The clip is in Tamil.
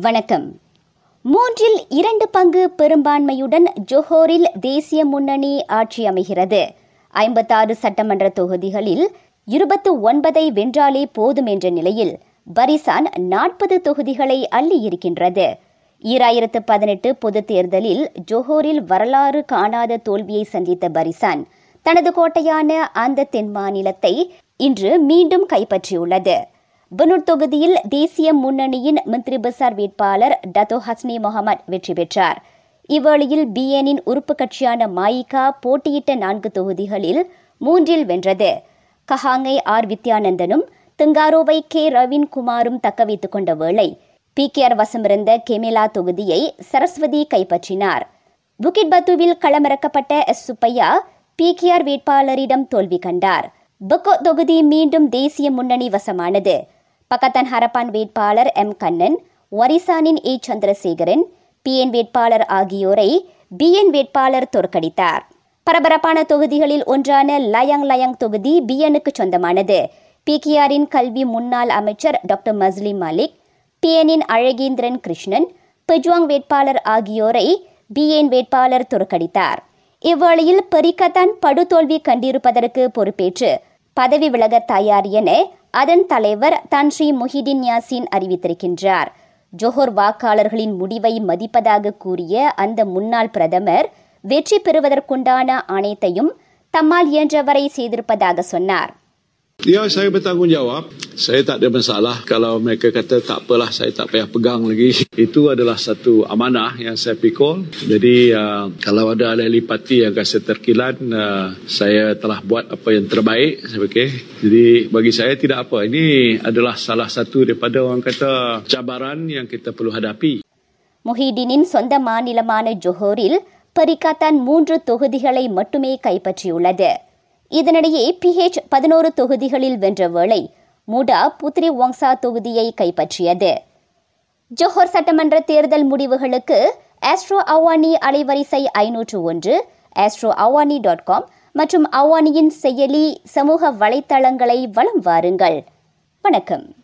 வணக்கம். மூன்றில் இரண்டு பங்கு பெரும்பான்மையுடன் ஜோஹோரில் தேசிய முன்னணி ஆட்சி அமைகிறது. ஐம்பத்தாறு சட்டமன்ற தொகுதிகளில் இருபத்து ஒன்பதை வென்றாலே போதும் என்ற நிலையில் பரிசான் நாற்பது தொகுதிகளை அள்ளி இருக்கின்றது. ஈராயிரத்து பதினெட்டு பொதுத் தேர்தலில் ஜோஹோரில் வரலாறு காணாத தோல்வியை சந்தித்த பரிசான் தனது கோட்டையான அந்த தென் மாநிலத்தை இன்று மீண்டும் கைப்பற்றியுள்ளது. பனூர் தொகுதியில் தேசிய முன்னணியின் மந்திரி பசார் வேட்பாளர் டத்தோ ஹஸ்னி முகமது வெற்றி பெற்றார். இவ்வேளையில் பிஎனின் உறுப்பு கட்சியான மாயிகா போட்டியிட்ட நான்கு தொகுதிகளில் மூன்றில் வென்றது. கஹாங்கை ஆர் வித்யானந்தனும் திங்காரோவை கே ரவீன் குமாரும் தக்கவைத்துக் கொண்ட வேளை பிகேஆர் வசமிருந்த கெமிலா தொகுதியை சரஸ்வதி கைப்பற்றினார். புகிட் பத்துவில் களமிறக்கப்பட்ட எஸ் சுப்பையா பிகேஆர் வேட்பாளரிடம் தோல்வி கண்டார். பக்கோ தொகுதி மீண்டும் தேசிய முன்னணி வசமானது. பக்கத்தன் ஹரப்பான் வேட்பாளர் எம். கண்ணன் வரிசானின் ஏ. சந்திரசேகரன் பிஎன் வேட்பாளர் ஆகியோரை பிஎன் வேட்பாளர் தோற்கடித்தார். பரபரப்பான தொகுதிகளில் ஒன்றான லயங் லயங் தொகுதி பிஎனுக்கு சொந்தமானது. பிகேஆரின் கல்வி முன்னாள் அமைச்சர் டாக்டர் மஸ்லிம் மாலிக் பிஎனின் அழகேந்திரன் கிருஷ்ணன் பெஜ்வாங் வேட்பாளர் ஆகியோரை பிஎன் வேட்பாளர் தோற்கடித்தார். இவ்வேளையில் பெரிக்கத்தான் படுதோல்வி கண்டிருப்பதற்கு பொறுப்பேற்று பதவி விலக தயார் என அதன் தலைவர் தன்ஸ்ரீ முஹிடின் யாசின் அறிவித்திருக்கின்றார். ஜோஹர் வாக்காளர்களின் முடிவை மதிப்பதாக கூறிய அந்த முன்னாள் பிரதமர் வெற்றி பெறுவதற்குண்டான அனைத்தையும் தம்மால் இயன்றவரை செய்திருப்பதாக சொன்னார். Ya, saya bertanggungjawab. Saya tak ada masalah kalau mereka kata tak apalah, saya tak payah pegang lagi. Itu adalah satu amanah yang saya pikul. Jadi, uh, kalau ada ahli parti yang rasa terkilan, uh, saya telah buat apa yang terbaik, saya fikir. Jadi, bagi saya tidak apa. Ini adalah salah satu daripada orang kata cabaran yang kita perlu hadapi. முஹிடினின் சொந்த மாநிலமான ஜொஹோரில் பரிகாத்தான் மூன்று தொகுதிகளை மட்டுமே கைப்பற்றியுள்ளது இதனிடையே பிஹெச் பதினோரு தொகுதிகளில் வென்ற வேளை முடா புத்ரி வங்சா தொகுதியை கைப்பற்றியது. ஜோஹர் சட்டமன்ற தேர்தல் முடிவுகளுக்கு ஆஸ்ட்ரோ அவானி அலைவரிசை ஐநூற்று ஒன்று ஆஸ்ட்ரோ அவானி டாட் காம் மற்றும் அவானியின் செயலி சமூக வலைத்தளங்களை வலம் வாருங்கள். வணக்கம்.